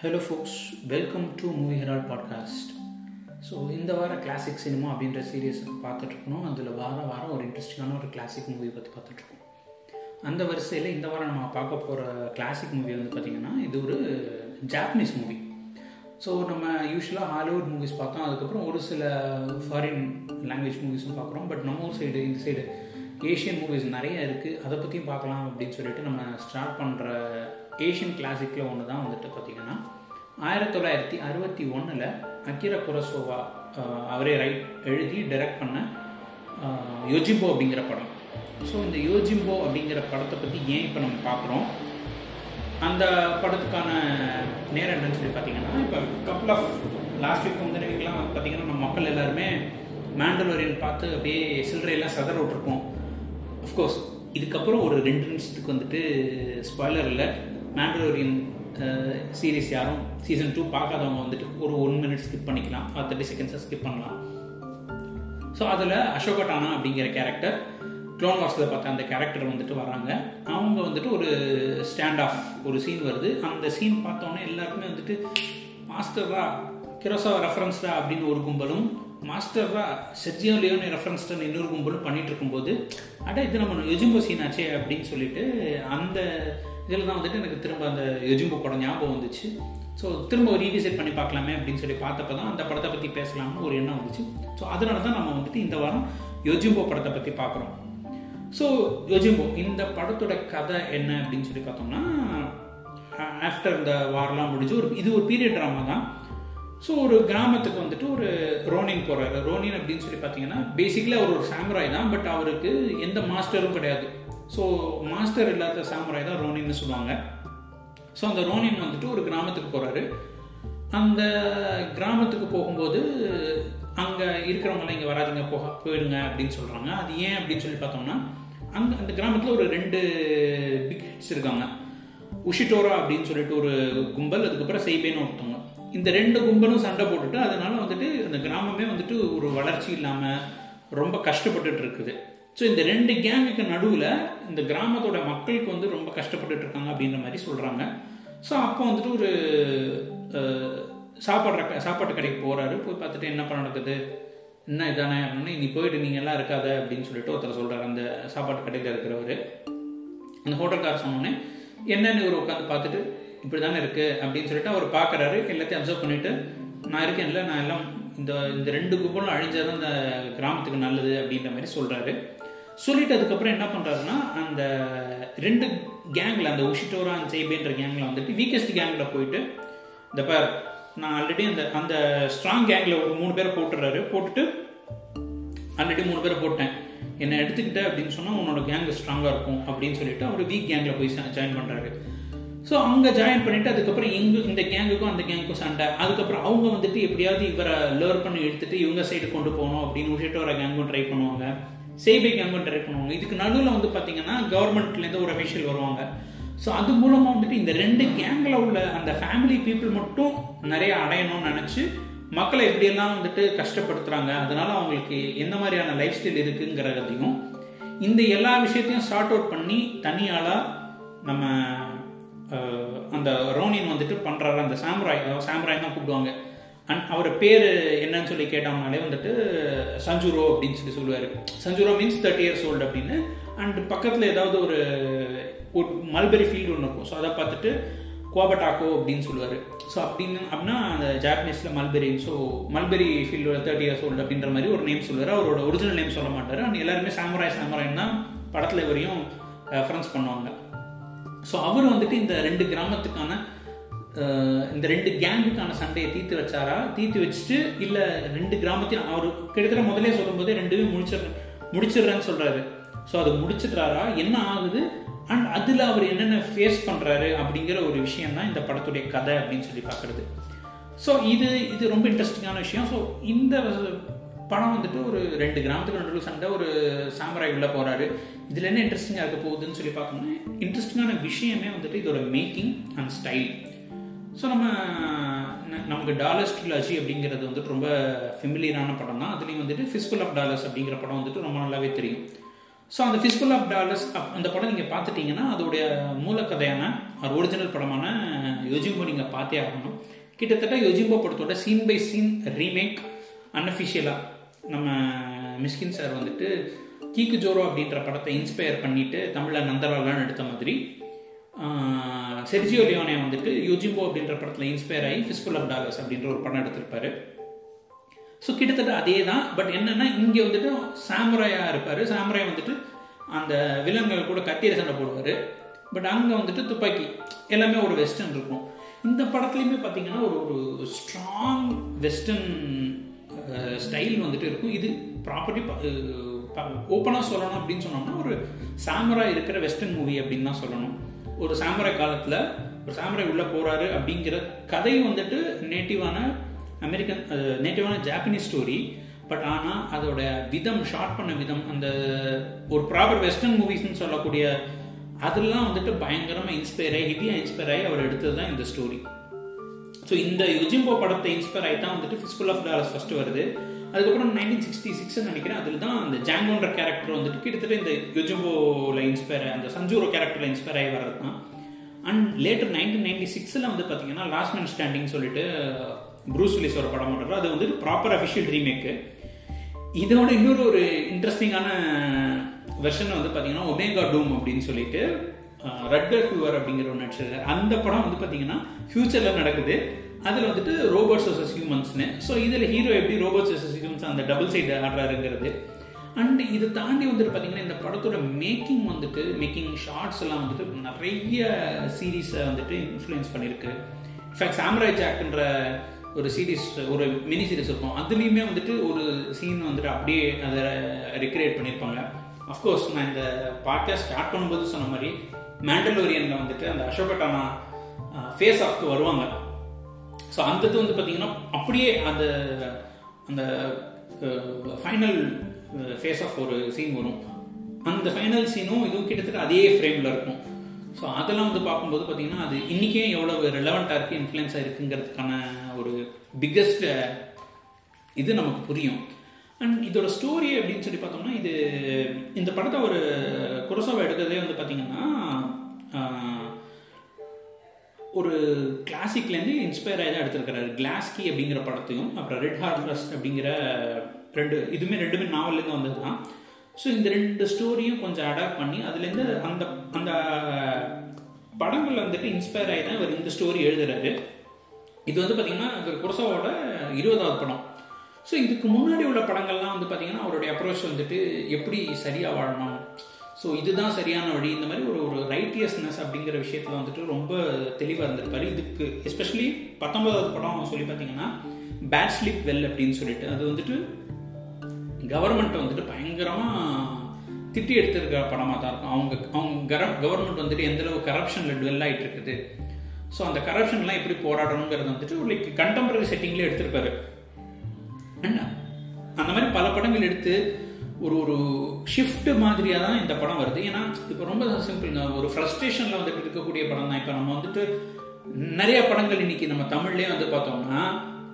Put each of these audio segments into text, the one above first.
Hello folks welcome to movie herald podcast so இந்த வார classic cinema அப்படின்ற series பார்த்துட்ருக்கணும். அதில் வார வாரம் ஒரு இன்ட்ரெஸ்டிங்கான ஒரு கிளாசிக் மூவி பற்றி பார்த்துட்ருக்கோம். அந்த வரிசையில் இந்த வாரம் நம்ம பார்க்க போகிற கிளாசிக் மூவி வந்து பார்த்திங்கன்னா இது ஒரு ஜாப்பனீஸ் மூவி ஸோ நம்ம யூஸ்வலாக ஹாலிவுட் மூவிஸ் பார்த்தோம். அதுக்கப்புறம் ஒரு சில ஃபாரின் லாங்குவேஜ் மூவிஸும் பார்க்குறோம். பட் நம்ம ஊர் சைடு இந்த சைடு ஏஷியன் மூவிஸ் நிறைய இருக்குது அதை பற்றியும் பார்க்கலாம் அப்படின்னு சொல்லிட்டு நம்ம ஸ்டார்ட் பண்ணுற ஏஷியன் கிளாசிக்கில் ஒன்று தான் வந்துட்டு பார்த்திங்கன்னா ஆயிரத்தி தொள்ளாயிரத்தி அறுபத்தி ஒன்றில் அக்கிர குரசோவா அவரே ரைட் எழுதி டைரக்ட் பண்ண யோஜிம்போ அப்படிங்கிற படம். ஸோ இந்த யோஜிம்போ அப்படிங்கிற படத்தை பற்றி ஏன் இப்போ நம்ம பார்க்குறோம் அந்த படத்துக்கான நேரம் என்னன்னு சொல்லி பார்த்தீங்கன்னா இப்போ கப்புள் ஆஃப் லாஸ்ட் வீக் வந்து வீக்லாம் பார்த்தீங்கன்னா நம்ம மக்கள் எல்லாருமே மேண்டலோரியன் பார்த்து அப்படியே சில்லறையெல்லாம் சதற விட்டுருப்போம். அஃப்கோர்ஸ் இதுக்கப்புறம் ஒரு ரெண்டு நிமிஷத்துக்கு வந்துட்டு ஸ்பாய்லர் இல்லை. மேண்டலோரியன் சீரீஸ் uh, யாரும் சீசன் டூ பார்க்காதவங்க வந்துட்டு ஒரு ஒன் மினிட் ஸ்கிப் பண்ணிக்கலாம். தேர்ட்டி செகண்ட்ஸை ஸ்கிப் பண்ணலாம். ஸோ அதில் அசோக டானா அப்படிங்கிற கேரக்டர் க்ளோன் வார்ஸில் பார்த்த அந்த கேரக்டர் வந்துட்டு வராங்க. அவங்க வந்துட்டு ஒரு ஸ்டாண்ட் ஆஃப் ஒரு சீன் வருது. அந்த சீன் பார்த்தோன்னே எல்லாருக்குமே வந்துட்டு மாஸ்டர்ரா கிரோசாவா ரெஃபரன்ஸ்டா அப்படின்னு ஒரு கும்பலும் மாஸ்டர்ரா செர்ஜியோ லியோனி ரெஃபரன்ஸ்டன் இன்னொரு கும்பலும் பண்ணிட்டு இருக்கும்போது அட இது நம்ம எஜும்போ சீனாச்சே அப்படின்னு சொல்லிட்டு அந்த இதில் தான் வந்துட்டு எனக்கு திரும்ப அந்த எஜும்பு படம் ஞாபகம் வந்துச்சு. ஸோ திரும்ப ரீவிசிட் பண்ணி பார்க்கலாமே அப்படின்னு சொல்லி பார்த்தப்ப தான் அந்த படத்தை பற்றி பேசலாம்னு ஒரு எண்ணம் வந்துச்சு. ஸோ அதனால தான் நம்ம வந்துட்டு இந்த வாரம் யோஜிம்போ படத்தை பற்றி பார்க்குறோம். ஸோ யோஜிம்போ இந்த படத்தோட கதை என்ன அப்படின்னு சொல்லி பார்த்தோம்னா ஆஃப்டர் இந்த வாரெலாம் முடிஞ்சு ஒரு இது ஒரு பீரியட் ட்ராமா தான். ஸோ ஒரு கிராமத்துக்கு வந்துட்டு ஒரு ரோனின் போகிறாரு ரோனின் அப்படின்னு சொல்லி பார்த்தீங்கன்னா பேசிக்கலி அவர் ஒரு சாம்ராய் தான் பட் அவருக்கு எந்த மாஸ்டரும் கிடையாது. ஸோ மாஸ்டர் இல்லாத சாம்ராய் தான் ரோனின்னு சொல்லுவாங்க. ஸோ அந்த ரோனின் வந்துட்டு ஒரு கிராமத்துக்கு போகிறாரு அந்த கிராமத்துக்கு போகும்போது அங்கே இருக்கிறவங்களாம் இங்கே வராதுங்க போக போயிடுங்க அப்படின்னு சொல்கிறாங்க அது ஏன் அப்படின்னு சொல்லி பார்த்தோம்னா அங்கே அந்த கிராமத்தில் ஒரு ரெண்டு பிக் ஹெட்ஸ் இருக்காங்க. உஷிட்டோரா அப்படின்னு சொல்லிட்டு ஒரு கும்பல் அதுக்கப்புறம் செய்பேன்னு ஒருத்தவங்க. இந்த ரெண்டு கும்பலும் சண்டை போட்டுட்டு அதனால வந்துட்டு அந்த கிராமமே வந்துட்டு ஒரு வளர்ச்சி இல்லாமல் ரொம்ப கஷ்டப்பட்டுட்டு இருக்குது. ஸோ இந்த ரெண்டு கேங்குக்கு நடுவில் இந்த கிராமத்தோட மக்களுக்கு வந்து ரொம்ப கஷ்டப்பட்டுட்டு இருக்காங்க அப்படின்ற மாதிரி சொல்கிறாங்க ஸோ அப்போ வந்துட்டு ஒரு சாப்பாடு சாப்பாட்டு கடைக்கு போகிறாரு போய் பார்த்துட்டு என்னப்பா நடக்குது? என்ன இதானே அப்படின்னு நீ போயிட்டு நீங்கள் எல்லாம் இருக்காத அப்படின்னு சொல்லிட்டு ஒருத்தர் சொல்கிறார் அந்த சாப்பாட்டு கடையில் இருக்கிறவர். அந்த ஹோட்டல்கார் சொன்னோன்னே என்னன்னு இவர் உட்காந்து பார்த்துட்டு இப்படி தானே இருக்குது அப்படின்னு சொல்லிட்டு அவர் பார்க்குறாரு. எல்லாத்தையும் அப்சர்வ் பண்ணிவிட்டு நான் இருக்கேன்ல நான் எல்லாம் இந்த இந்த ரெண்டு கும்பலும் அழிஞ்சாதான் இந்த கிராமத்துக்கு நல்லது அப்படின்ற மாதிரி சொல்கிறாரு சொல்லிட்டு அதுக்கப்புறம் என்ன பண்ணுறாருன்னா அந்த ரெண்டு கேங்கில் அந்த உஷிட்டோரா அந்த சேபேன்ற கேங்கில் வந்துட்டு வீக்கஸ்ட் கேங்கில் போயிட்டு இந்த பார் நான் ஆல்ரெடி அந்த அந்த ஸ்ட்ராங் கேங்கில் ஒரு மூணு பேரை போட்டுறாரு போட்டுட்டு ஆல்ரெடி மூணு பேரை போட்டேன். என்னை எடுத்துக்கிட்ட அப்படின்னு சொன்னால் உன்னோட கேங்கு ஸ்ட்ராங்காக இருக்கும் அப்படின்னு சொல்லிட்டு அவர் வீக் கேங்கில் போய் ஜாயின் பண்ணுறாரு ஸோ அங்கே ஜாயின் பண்ணிட்டு அதுக்கப்புறம் எங்க இந்த கேங்குக்கும் அந்த கேங்குக்கும் சண்டை. அதுக்கப்புறம் அவங்க வந்துட்டு எப்படியாவது இவரை லேர் பண்ணி எடுத்துட்டு இவங்க சைடு கொண்டு போகணும் அப்படின்னு விட்டுட்டு வர கேங்கும் ட்ரை பண்ணுவாங்க. சேபை கேங்கும் இருக்கணும் பண்ணுவாங்க இதுக்கு நடுவில் வந்து பார்த்தீங்கன்னா கவர்மெண்ட்லேருந்து ஒரு அஃபிஷியல் வருவாங்க. ஸோ அது மூலமாக வந்துட்டு இந்த ரெண்டு கேங்கில் உள்ள அந்த ஃபேமிலி பீப்புள் மட்டும் நிறைய அடையணும்னு நினச்சி மக்களை எப்படியெல்லாம் வந்துட்டு கஷ்டப்படுத்துகிறாங்க அதனால அவங்களுக்கு எந்த மாதிரியான லைஃப் ஸ்டைல் இருக்குங்கிறதையும் இந்த எல்லா விஷயத்தையும் சார்ட் அவுட் பண்ணி தனியாளாக நம்ம அந்த ரோனின் வந்துட்டு பண்ணுறாரு அந்த சாம்ராய் சாம்ராய் தான் கூப்பிடுவாங்க. அண்ட் அவர் பேர் என்னன்னு சொல்லி கேட்டோம்னாலே வந்துட்டு சஞ்சுரோ அப்படின்னு சொல்லி சொல்லுவார். Sanjuro means thirty years old அப்படின்னு. அண்ட் பக்கத்தில் ஏதாவது ஒரு ஒரு மல்பெரி ஃபீல்டு ஒன்று இருக்கும். ஸோ அதை பார்த்துட்டு கோபட்டாக்கோ அப்படின்னு சொல்லுவார். ஸோ அப்படின்னு அப்படின்னா அந்த ஜாப்பனீஸில் மல்பெரி ஸோ மல்பெரி ஃபீல்டோட தேர்ட்டி இயர்ஸ் ஓல்டு அப்படின்ற மாதிரி ஒரு நேம் சொல்லுவார். அவரோட ஒரிஜினல் நேம் சொல்ல மாட்டார். அண்ட் எல்லாருமே சாமராய் சாமுராய்னா தான் படத்தில் இவரையும் ரெஃபரன்ஸ் பண்ணுவாங்க. ஸோ அவர் வந்துட்டு இந்த ரெண்டு கிராமத்துக்கான இந்த ரெண்டு கேங்குக்கான சண்டையை தீர்த்து வச்சாரா? தீர்த்து வச்சுட்டு இல்லை ரெண்டு கிராமத்தையும் அவர் கிட்டத்தட்ட முதலே சொல்லும்போது ரெண்டுமே முடிச்சிட முடிச்சிடுறேன்னு சொல்கிறாரு ஸோ அதை முடிச்சிடுறாரா? என்ன ஆகுது? அண்ட் அதில் அவர் என்னென்ன ஃபேஸ் பண்ணுறாரு அப்படிங்கிற ஒரு விஷயம் தான் இந்த படத்துடைய கதை அப்படின்னு சொல்லி பார்க்குறது. ஸோ இது இது ரொம்ப இன்ட்ரெஸ்டிங்கான விஷயம். ஸோ இந்த படம் வந்துட்டு ஒரு ரெண்டு கிராமத்துக்கு நடுவில் சண்டை ஒரு சாமராய் உள்ள போகிறாரு இதில் என்ன இன்ட்ரெஸ்டிங்காக இருக்க போகுதுன்னு சொல்லி பார்க்கணும்னா இன்ட்ரெஸ்டிங்கான விஷயமே வந்துட்டு இதோட மேக்கிங் அண்ட் ஸ்டைல் ஸோ நம்ம நமக்கு டாலர்ஸ் ட்ரிலாஜி அப்படிங்கிறது வந்துட்டு ரொம்ப ஃபெமிலியரான படம் தான். அதுலேயும் வந்துட்டு ஃபிஸ்புல் ஆஃப் டாலர்ஸ் அப்படிங்கிற படம் வந்துட்டு ரொம்ப நல்லாவே தெரியும். ஸோ அந்த ஃபிஸ்புல் ஆஃப் டாலர்ஸ் அந்த படம் நீங்கள் பார்த்துட்டீங்கன்னா அதோடைய மூலக்கதையான ஒரு ஒரிஜினல் படமான யோஜிம்போ நீங்கள் பார்த்தே ஆகணும். கிட்டத்தட்ட யோஜிம்போ படத்தோட சீன் பை சீன் ரீமேக் அன்அஃபிஷியலாக நம்ம மிஸ்கின் சார் வந்துட்டு கீக்கு ஜோரோ அப்படின்ற படத்தை இன்ஸ்பயர் பண்ணிட்டு தமிழில் நந்தலாலான்னு எடுத்த மாதிரி செர்ஜியோ லியோனே வந்துட்டு யூஜிம்போ அப்படின்ற படத்தில் இன்ஸ்பயர் ஆகி ஃபிஸ்ஃபுல் ஆஃப் டாலர்ஸ் அப்படின்ற ஒரு படம் எடுத்திருப்பாரு. ஸோ கிட்டத்தட்ட அதே தான் பட் என்னென்னா இங்கே வந்துட்டு சாமுராயா இருப்பார். சாமுராய் வந்துட்டு அந்த விலங்குகள் கூட கத்திர சண்டை போடுவார். பட் அங்கே வந்துட்டு துப்பாக்கி எல்லாமே ஒரு வெஸ்டர்ன் இருக்கும். இந்த படத்துலையுமே பார்த்தீங்கன்னா ஒரு ஒரு ஸ்ட்ராங் வெஸ்டர்ன் ஸ்டைல் வந்துட்டு இருக்கும். இது ப்ராப்பர்ட்டி ஓப்பனாக சொல்லணும் அப்படின்னு சொன்னோம்னா ஒரு சாமராய் இருக்கிற வெஸ்டர்ன் மூவி அப்படின்னு தான் சொல்லணும். ஒரு சாமரை காலத்தில் ஒரு சாமரை உள்ளே போகிறாரு அப்படிங்கிற கதை வந்துட்டு நேட்டிவான அமெரிக்கன் நேட்டிவான ஜாப்பனீஸ் ஸ்டோரி. பட் ஆனால் அதோட விதம் ஷார்ட் பண்ண விதம் அந்த ஒரு ப்ராப்பர் வெஸ்டர்ன் மூவிஸ்ன்னு சொல்லக்கூடிய அதெல்லாம் வந்துட்டு பயங்கரமாக இன்ஸ்பயர் ஆகி ஹெவியாக இன்ஸ்பயர் ஆகி அவர் எடுத்தது தான் இந்த ஸ்டோரி ஸோ இந்த யுஜிம்போ படத்தை இன்ஸ்பயர் ஆகி தான் வந்துட்டு ஃபிஸ்புல் ஆஃப் டாலர்ஸ் ஃபஸ்ட்டு வருது. அதுக்கப்புறம் நைன்டீன் சிக்ஸ்டி சிக்ஸ் நினைக்கிறேன் அதில் தான் அந்த ஜாங்கோன்ற கேரக்டர் வந்துட்டு கிட்டத்தட்ட இந்த யுஜிம்போவில் இன்ஸ்பயர் அந்த சஞ்சூரோ கேரக்டரில் இன்ஸ்பயர் ஆகி வர்றது தான். அண்ட் லேட்டர் நைன்டீன் நைன்டி சிக்ஸில் வந்து பார்த்தீங்கன்னா லாஸ்ட் மேன் ஸ்டாண்டிங் சொல்லிட்டு uh, ப்ரூஸ் வில்லிஸ் ஒரு படம் பண்ணுறாரு அது வந்துட்டு ப்ராப்பர் அஃபிஷியல் ரீமேக்கு இதோட இன்னொரு ஒரு இன்ட்ரெஸ்டிங்கான வெர்ஷன் வந்து பார்த்தீங்கன்னா ஒமேகா டூம் அப்படின்னு சொல்லிட்டு uh, ரட்டர் ஹூவர் அப்படிங்கிற ஒரு நடிச்சிருக்காரு அந்த படம் வந்து பார்த்தீங்கன்னா ஃபியூச்சரில் நடக்குது. அதில் வந்துட்டு ரோபோட்ஸ் வர்சஸ் ஹியூமன்ஸ்னு ஸோ இதில் ஹீரோ எப்படி ரோபோட்ஸ் வர்சஸ் ஹியூமன்ஸ் அந்த டபுள் சைடு ஆடுறாருங்கிறது. அண்ட் இதை தாண்டி வந்துட்டு பார்த்தீங்கன்னா இந்த படத்தோட மேக்கிங் வந்துட்டு மேக்கிங் ஷார்ட்ஸ் எல்லாம் வந்துட்டு நிறைய சீரீஸை வந்துட்டு இன்ஃப்ளூயன்ஸ் பண்ணியிருக்கு இன்ஃபேக்ட் சாம்ராஜ் ஜாக்ன்ற ஒரு சீரீஸ் ஒரு மினி சீரீஸ் இருக்கும். அதுலேயுமே வந்துட்டு ஒரு சீன் வந்துட்டு அப்படியே அதை ரெக்ரியேட் பண்ணியிருப்பாங்க அஃப்கோர்ஸ் நான் இந்த பாட்காஸ்ட் ஸ்டார்ட் பண்ணும்போது சொன்ன மாதிரி மேண்டலோரியனில் வந்துட்டு அந்த அசோகட்டானா ஃபேஸ் ஆஃப்க்கு வருவாங்க. ஸோ அந்த இது வந்து பார்த்தீங்கன்னா அப்படியே அந்த அந்த ஃபைனல் ஃபேஸ் ஆஃப் ஒரு சீன் வரும். அந்த ஃபைனல் சீனும் இதுவும் கிட்டத்தட்ட அதே ஃப்ரேமில் இருக்கும். ஸோ அதெல்லாம் வந்து பார்க்கும்போது பார்த்தீங்கன்னா அது இன்றைக்கே எவ்வளோ ரெலவெண்ட்டாக இருக்குது இன்ஃப்ளூயன்ஸாக இருக்குங்கிறதுக்கான ஒரு பிக்கஸ்ட் இது நமக்கு புரியும். அண்ட் இதோட ஸ்டோரி அப்படின்னு சொல்லி பார்த்தோம்னா இது இந்த படத்தை ஒரு குரசாவை எடுக்கிறதே வந்து பார்த்தீங்கன்னா ஒரு கிளாசிக்லேருந்து இன்ஸ்பயர் ஆகி தான் எடுத்திருக்கிறாரு. கிளாஸ்கி அப்படிங்கிற படத்தையும் அப்புறம் ரெட் ஹார்வெஸ்ட் அப்படிங்கிற ரெண்டு இதுவுமே ரெண்டுமே நாவல்லேருந்து வந்தது தான் ஸோ இந்த ரெண்டு ஸ்டோரியும் கொஞ்சம் அடாப்ட் பண்ணி அதுலேருந்து அந்த அந்த படங்கள் வந்துட்டு இன்ஸ்பயர் ஆகி தான் இவர் இந்த ஸ்டோரி எழுதுறாரு. இது வந்து பார்த்தீங்கன்னா இவர் இருபதாவது படம். ஸோ இதுக்கு முன்னாடி உள்ள படங்கள்லாம் வந்து பார்த்தீங்கன்னா அவருடைய அப்ரோச் வந்துட்டு எப்படி சரியாக வாழணும்? ஸோ இதுதான் சரியான வழி. இந்த மாதிரி ஒரு ஒரு ரைட்டியஸ்னஸ் அப்படிங்கிற விஷயத்தில் வந்துட்டு ரொம்ப தெளிவாக இருந்திருப்பாரு. இதுக்கு எஸ்பெஷலி பத்தொன்பதாவது படம் சொல்லி பார்த்தீங்கன்னா பேட் ஸ்லிப் வெல் அப்படின்னு சொல்லிட்டு. அது வந்துட்டு கவர்மெண்ட்டை வந்துட்டு பயங்கரமாக திட்டி எடுத்திருக்கிற படமாக தான் இருக்கும். அவங்க அவங்க கவர்மெண்ட் வந்துட்டு எந்தளவு கரப்ஷனில் டுவெல் ஆகிட்டு இருக்குது. ஸோ அந்த கரப்ஷன்லாம் எப்படி போராடணுங்கிறது வந்துட்டு லைக் கண்டெம்பரரி செட்டிங்கில் எடுத்திருப்பாரு. அண்ட் அந்த மாதிரி பல படங்கள் எடுத்து ஒரு ஒரு ஷிஃப்ட் மாதிரியாக தான் இந்த படம் வருது. ஏன்னா இப்போ ரொம்ப சிம்பிள் ஒரு ஃப்ரஸ்ட்ரேஷனில் வந்துட்டு இருக்கக்கூடிய படம் தான். இப்போ நம்ம வந்துட்டு நிறைய படங்கள் இன்னைக்கு நம்ம தமிழ்லேயே வந்து பார்த்தோம்னா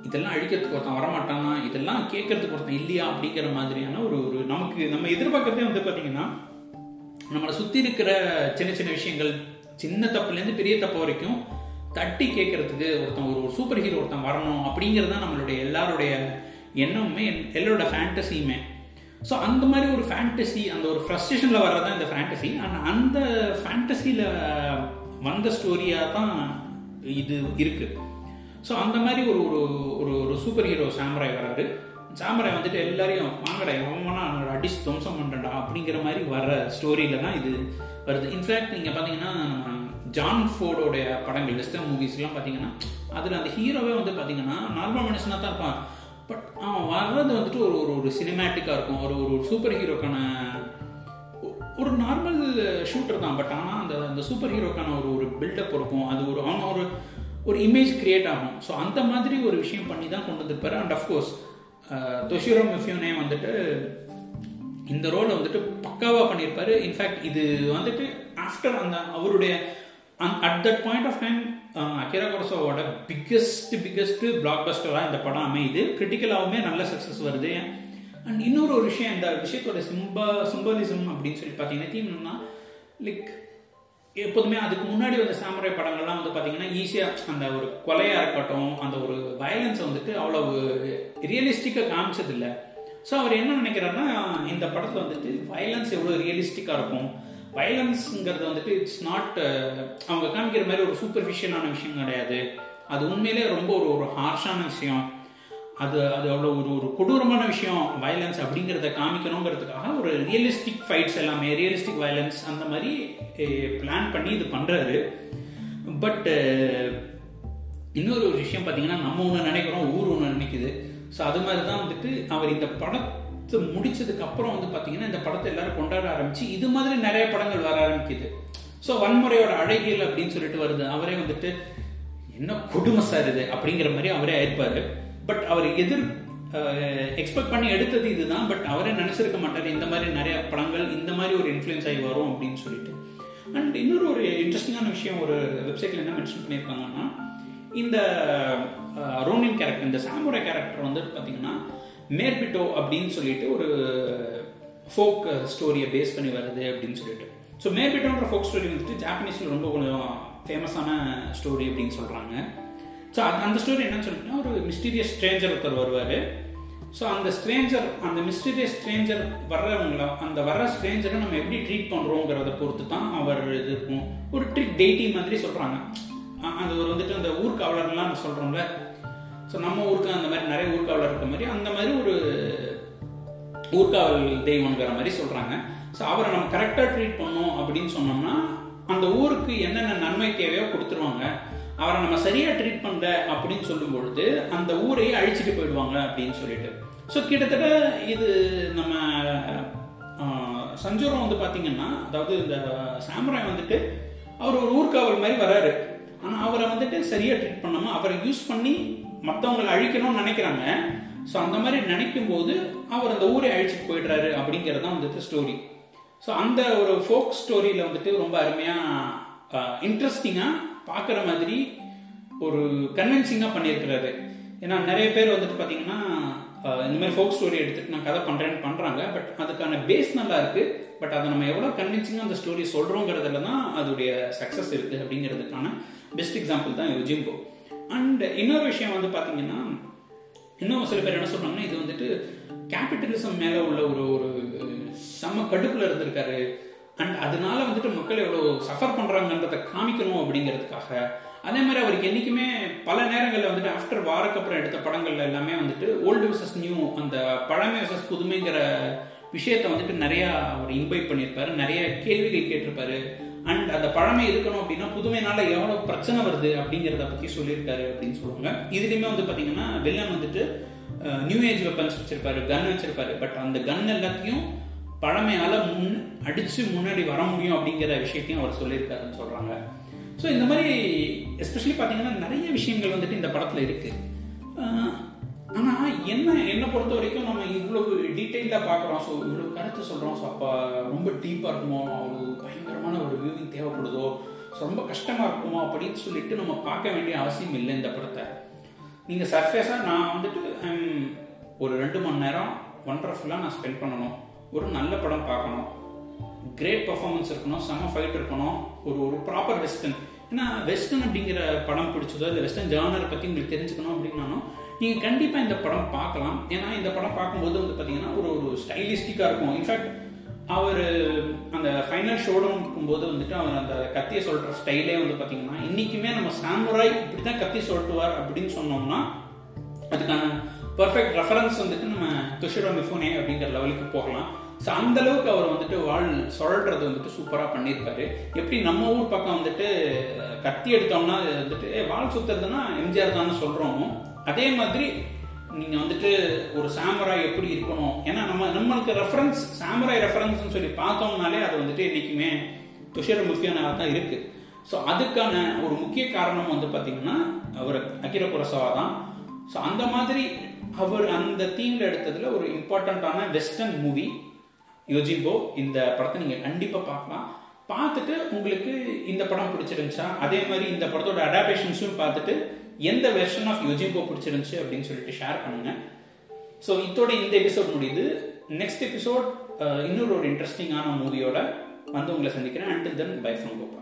இதெல்லாம் அழிக்கிறதுக்கு ஒருத்தன் வரமாட்டானா? இதெல்லாம் கேட்கறதுக்கு ஒருத்தன் இல்லையா? அப்படிங்கிற மாதிரியான ஒரு ஒரு நமக்கு நம்ம எதிர்பார்க்கறதே வந்து பார்த்தீங்கன்னா நம்மளை சுற்றி இருக்கிற சின்ன சின்ன விஷயங்கள் சின்ன தப்புலேருந்து பெரிய தப்பு வரைக்கும் தட்டி கேட்கறதுக்கு ஒருத்தன் ஒரு ஒரு சூப்பர் ஹீரோ ஒருத்தன் வரணும் அப்படிங்கிறது தான் நம்மளுடைய எல்லாருடைய எண்ணமுமே எல்லாரோட ஃபேண்டசியுமே ஸோ அந்த மாதிரி ஒரு ஃபேண்டசி அந்த ஒரு ஃப்ரஸ்ட்ரேஷனில் வர்றதான் இந்த ஃபேண்டசி ஆனால் அந்த ஃபேண்டசியில் வந்த ஸ்டோரியாக தான் இது இருக்குது ஸோ அந்த மாதிரி ஒரு ஒரு ஒரு ஒரு சூப்பர் ஹீரோ சாமராய் வராரு. சாமராய் வந்துட்டு எல்லாரையும் வாங்கடா எவனா அடிச்சு துவம்சம் பண்ணுறா அப்படிங்கிற மாதிரி வர ஸ்டோரியில் தான் இது வருது. இன்ஃபேக்ட் நீங்கள் பார்த்தீங்கன்னா ஜான் ஃபோர்டோடைய படங்கள் வெஸ்டர்ன் மூவிஸ்லாம் பார்த்தீங்கன்னா அதில் அந்த ஹீரோவே வந்து பார்த்தீங்கன்னா நார்மல் மனுஷனாக தான் இருப்பான். பட் அவன் அது வந்துட்டு ஒரு ஒரு ஒரு சினிமேட்டிக்காக இருக்கும். ஒரு ஒரு சூப்பர் ஹீரோக்கான ஒரு நார்மல் ஷூட்டர் தான். பட் ஆனால் அந்த அந்த சூப்பர் ஹீரோக்கான ஒரு ஒரு பில்டப் இருக்கும். அது ஒரு அவன் ஒரு ஒரு இமேஜ் கிரியேட் ஆகும். ஸோ அந்த மாதிரி ஒரு விஷயம் பண்ணி தான் கொண்டு வந்திருப்பாரு. அண்ட் அஃப்கோர்ஸ் தொஷிரோ மிஃபியோனே வந்துட்டு இந்த ரோலை வந்துட்டு பக்காவாக பண்ணியிருப்பாரு இன்ஃபேக்ட் இது வந்துட்டு ஆஃப்டர் அந்த அவருடைய at that point of time Akira கொரசோவோட biggest biggest black பஸ்டராக இந்த படம் அமையுது. கிரிட்டிக்கலாகவுமே நல்ல சக்ஸஸ் வருது. அண்ட் இன்னொரு ஒரு விஷயம் இந்த விஷயத்தோட சிம்பா சிம்பலிசம் அப்படின்னு சொல்லி பார்த்தீங்கன்னா தீம் என்னன்னா லைக் எப்போதுமே அதுக்கு முன்னாடி வந்த சாமரை படங்கள்லாம் வந்து பார்த்தீங்கன்னா ஈஸியாக அந்த ஒரு கொலையாக இருக்கட்டும் அந்த ஒரு வயலன்ஸை வந்துட்டு அவ்வளவு ரியலிஸ்டிக்காக காமிச்சதில்லை. ஸோ அவர் என்ன நினைக்கிறாருன்னா இந்த படத்தில் வந்துட்டு வயலன்ஸ் எவ்வளோ ரியலிஸ்டிக்காக இருக்கும்? வயலன்ஸுங்கிறது வந்துட்டு இட்ஸ் நாட் uh, அவங்க காமிக்கிற மாதிரி ஒரு சூப்பர்ஃபிஷியலான விஷயம் கிடையாது. அது உண்மையிலே ரொம்ப ஒரு ஒரு ஹார்ஷான விஷயம். அது அது அவ்வளோ ஒரு ஒரு கொடூரமான விஷயம். வயலன்ஸ் அப்படிங்கிறத காமிக்கணுங்கிறதுக்காக ஒரு ரியலிஸ்டிக் ஃபைட்ஸ் எல்லாமே ரியலிஸ்டிக் வயலன்ஸ் அந்த மாதிரி பிளான் பண்ணி இது பண்ணுறாரு பட் uh, இன்னொரு ஒரு விஷயம் பார்த்தீங்கன்னா நம்ம ஒன்று நினைக்கிறோம் ஊர் ஒன்று நினைக்குது. ஸோ அது மாதிரி தான் வந்துட்டு அவர் இந்த படம் முடிச்சதுக்கு அப்புறம் வந்து பார்த்தீங்கன்னா இந்த படத்தை எல்லாரும் கொண்டாட ஆரம்பிச்சு இது மாதிரி நிறைய படங்கள் வர ஆரம்பிக்குது. ஸோ வன்முறையோட அழகியல் அப்படின்னு சொல்லிட்டு வருது. அவரே வந்துட்டு என்ன கொடுமை சார் இது? அப்படிங்கிற மாதிரி அவரே ஆயிருப்பாரு. பட் அவர் எதிர் எக்ஸ்பெக்ட் பண்ணி எடுத்தது இதுதான். பட் அவரே நினைச்சிருக்க மாட்டார் இந்த மாதிரி நிறைய படங்கள் இந்த மாதிரி ஒரு இன்ஃப்ளூயன்ஸ் ஆகி வரும் அப்படின்னு சொல்லிட்டு. அண்ட் இன்னொரு ஒரு இன்ட்ரெஸ்டிங்கான விஷயம் ஒரு வெப்சைட்ல என்ன மென்ஷன் பண்ணியிருக்காங்கன்னா இந்த ரோனின் கேரக்டர் இந்த சாமுரை கேரக்டர் வந்து பார்த்தீங்கன்னா மேற்பிட்டோ அப்படின்னு சொல்லிட்டு ஒரு ஃபோக் ஸ்டோரியை பேஸ் பண்ணி வருது அப்படின்னு சொல்லிட்டு. ஸோ மேர்பிட்டோன்ற ஃபோக் ஸ்டோரி வந்துட்டு ஜாப்பனீஸில் ரொம்ப கொஞ்சம் ஃபேமஸான ஸ்டோரி அப்படின்னு சொல்கிறாங்க ஸோ அந்த ஸ்டோரி என்னன்னு சொல்லிட்டுனா ஒரு மிஸ்டீரியஸ் ஸ்ட்ரேஞ்சர் ஒருத்தர் வருவார். ஸோ அந்த ஸ்ட்ரேஞ்சர் அந்த மிஸ்டீரியஸ் ஸ்ட்ரேஞ்சர் வர்றவங்கள அந்த வர்ற ஸ்ட்ரேஞ்சரை நம்ம எப்படி ட்ரீட் பண்ணுறோங்கிறத பொறுத்து தான் அவர் இது இருக்கும். ஒரு ட்ரிக் டெய்டி மாதிரி சொல்கிறாங்க அது ஒரு வந்துட்டு அந்த ஊர்காவலர்லாம் நம்ம சொல்கிறோம்ல ஸோ நம்ம ஊருக்கு அந்த மாதிரி நிறைய ஊர்காவலர் இருக்க மாதிரி அந்த மாதிரி ஒரு ஊர்காவல் தெய்வங்கிற மாதிரி சொல்கிறாங்க ஸோ அவரை நம்ம கரெக்டாக ட்ரீட் பண்ணோம் அப்படின்னு சொன்னோம்னா அந்த ஊருக்கு என்னென்ன நன்மை தேவையோ கொடுத்துருவாங்க. அவரை நம்ம சரியாக ட்ரீட் பண்ணல அப்படின்னு சொல்லும் பொழுது அந்த ஊரையே அழிச்சிட்டு போயிடுவாங்க அப்படின்னு சொல்லிட்டு. ஸோ கிட்டத்தட்ட இது நம்ம சஞ்சூரம் வந்து பார்த்தீங்கன்னா அதாவது இந்த சாம்ராய் வந்துட்டு அவர் ஒரு ஊர்காவல் மாதிரி வராரு. ஆனால் அவரை வந்துட்டு சரியாக ட்ரீட் பண்ணாமல் அவரை யூஸ் பண்ணி மற்றவங்களை அழிக்கணும்னு நினைக்கிறாங்க. ஸோ அந்த மாதிரி நினைக்கும் போது அவர் அந்த ஊரை அழிச்சிட்டு போயிடுறாரு அப்படிங்கிறது தான் வந்துட்டு ஸ்டோரி ஸோ அந்த ஒரு ஃபோக் ஸ்டோரியில் வந்துட்டு ரொம்ப அருமையாக இன்ட்ரெஸ்டிங்காக பார்க்குற மாதிரி ஒரு கன்வின்சிங்காக பண்ணியிருக்கிறாரு. ஏன்னா நிறைய பேர் வந்துட்டு பார்த்தீங்கன்னா இந்த மாதிரி ஃபோக் ஸ்டோரி எடுத்துட்டு நான் கதை பண்ணுறேன்னு பண்ணுறாங்க பட் அதுக்கான பேஸ் நல்லா இருக்குது பட் அதை நம்ம எவ்வளோ கன்வின்சிங்காக அந்த ஸ்டோரி சொல்கிறோங்கிறதுல தான் அதோடைய சக்ஸஸ் இருக்குது அப்படிங்கிறதுக்கான பெஸ்ட் எக்ஸாம்பிள் தான் யுஜிம்போ. அண்ட் இன்னொரு விஷயம் வந்து பார்த்தீங்கன்னா இன்னும் சில பேர் என்ன சொல்றாங்கன்னா இது வந்துட்டு கேபிட்டலிசம் மேலே உள்ள ஒரு ஒரு செம கடுப்பில் இருந்திருக்காரு. அண்ட் அதனால வந்துட்டு மக்கள் எவ்வளோ சஃபர் பண்ணுறாங்கன்றதை காமிக்கணும் அப்படிங்கிறதுக்காக. அதே மாதிரி அவருக்கு என்றைக்குமே பல நேரங்களில் வந்துட்டு ஆஃப்டர் வாரக்கு அப்புறம் எடுத்த படங்கள்ல எல்லாமே வந்துட்டு ஓல்டு விசஸ் நியூ அந்த பழமை விசஸ் புதுமைங்கிற விஷயத்த வந்துட்டு நிறையா அவர் இன்வைட் பண்ணியிருப்பாரு. நிறைய கேள்விகள் கேட்டிருப்பாரு. அண்ட் அந்த பழமை இருக்கணும் அப்படின்னா புதுமைனால எவ்வளோ பிரச்சனை வருது அப்படிங்கிறத பற்றி சொல்லியிருக்காரு அப்படின்னு சொல்லுவாங்க. இதுலேயுமே வந்து பார்த்தீங்கன்னா வில்லன் வந்துட்டு நியூ ஏஜ் வெப்பன்ஸ் வச்சிருப்பாரு கன் வச்சிருப்பாரு. பட் அந்த கன் எல்லாத்தையும் பழமையால முன் அடிச்சு முன்னாடி வர முடியும் அப்படிங்கிற விஷயத்தையும் அவர் சொல்லியிருக்காருன்னு சொல்றாங்க. ஸோ இந்த மாதிரி எஸ்பெஷலி பார்த்தீங்கன்னா நிறைய விஷயங்கள் வந்துட்டு இந்த படத்தில் இருக்கு. ஆனால் என்ன என்னை பொறுத்த வரைக்கும் நம்ம இவ்வளவு டீட்டெயிலாக பார்க்குறோம். ஸோ இவ்வளோ கருத்து சொல்கிறோம் ஸோ அப்போ ரொம்ப டீப்பாக இருக்குமோ அவ்வளோ பயங்கரமான ஒரு வியூவிங் தேவைப்படுதோ ஸோ ரொம்ப கஷ்டமாக இருக்குமோ அப்படின்னு சொல்லிட்டு நம்ம பார்க்க வேண்டிய அவசியம் இல்லை இந்த படத்தை. நீங்கள் சர்ஃபேஸாக நான் வந்துட்டு ஒரு ரெண்டு மணி நேரம் ஒண்டர்ஃபுல்லாக நான் ஸ்பெண்ட் பண்ணணும். ஒரு நல்ல படம் பார்க்கணும். கிரேட் பர்ஃபார்மன்ஸ் இருக்கணும். செம ஃபைட் இருக்கணும். ஒரு ஒரு ப்ராப்பர் வெஸ்டர்ன் ஏன்னா வெஸ்டர்ன் அப்படிங்கிற படம் பிடிச்சதோ இல்லை வெஸ்டர்ன் ஜானர் பற்றி உங்களுக்கு தெரிஞ்சுக்கணும் அப்படின்னாலும் நீங்கள் கண்டிப்பாக இந்த படம் பார்க்கலாம். ஏன்னா இந்த படம் பார்க்கும்போது வந்து பார்த்தீங்கன்னா ஒரு ஒரு ஸ்டைலிஸ்டிக்காக இருக்கும். இன்ஃபேக்ட் அவர் அந்த ஃபைனல் ஷோடவுன் இருக்கும்போது வந்துட்டு அவர் அந்த கத்தியை சொல்கிற ஸ்டைலே வந்து பார்த்தீங்கன்னா இன்றைக்குமே நம்ம சாமுராய் இப்படி தான் கத்தி சொல்லிட்டுவார் அப்படின்னு சொன்னோம்னா அதுக்கான பர்ஃபெக்ட் ரெஃபரன்ஸ் வந்துட்டு நம்ம துஷிரோ மிஃபோனே அப்படிங்கிற லெவலுக்கு போகலாம். ஸோ அந்த அளவுக்கு அவர் வந்துட்டு வாழ் சொல்றது வந்துட்டு சூப்பராக பண்ணியிருக்காரு. எப்படி நம்ம ஊர் பக்கம் வந்துட்டு கத்தி எடுத்தோம்னா வந்துட்டு வாழ் சுத்துறதுன்னா எம்ஜிஆர் தான் சொல்கிறோமோ அதே மாதிரி நீங்கள் வந்துட்டு ஒரு சாமராய் எப்படி இருக்கணும்? ஏன்னா நம்ம நம்மளுக்கு ரெஃபரன்ஸ் சாமராய் ரெஃபரன்ஸ்னு சொல்லி பார்த்தோம்னாலே அது வந்துட்டு என்றைக்குமே துஷிர முக்கியனாக தான் இருக்கு. ஸோ அதுக்கான ஒரு முக்கிய காரணம் வந்து பார்த்தீங்கன்னா அவர் அகிர குரசவா தான் ஸோ அந்த மாதிரி அவர் அந்த தீம்ல எடுத்ததுல ஒரு இம்பார்ட்டண்ட்டான வெஸ்டர்ன் மூவி யோஜிபோ இந்த படத்தை நீங்கள் கண்டிப்பாக பார்க்கலாம். பார்த்துட்டு உங்களுக்கு இந்த படம் பிடிச்சிருந்துச்சா? அதே மாதிரி இந்த படத்தோட அடாப்டேஷன்ஸும் பார்த்துட்டு எந்த வெர்ஷன் ஆஃப் யோஜிபோ பிடிச்சிருந்துச்சு அப்படின்னு சொல்லிட்டு ஷேர் பண்ணுங்க. ஸோ இதோட இந்த எபிசோட் முடியுது. நெக்ஸ்ட் எபிசோட் இன்னொரு ஒரு இன்ட்ரெஸ்டிங்கான மூவியோட வந்து உங்களை சந்திக்கிறேன். Until then bye from Gopa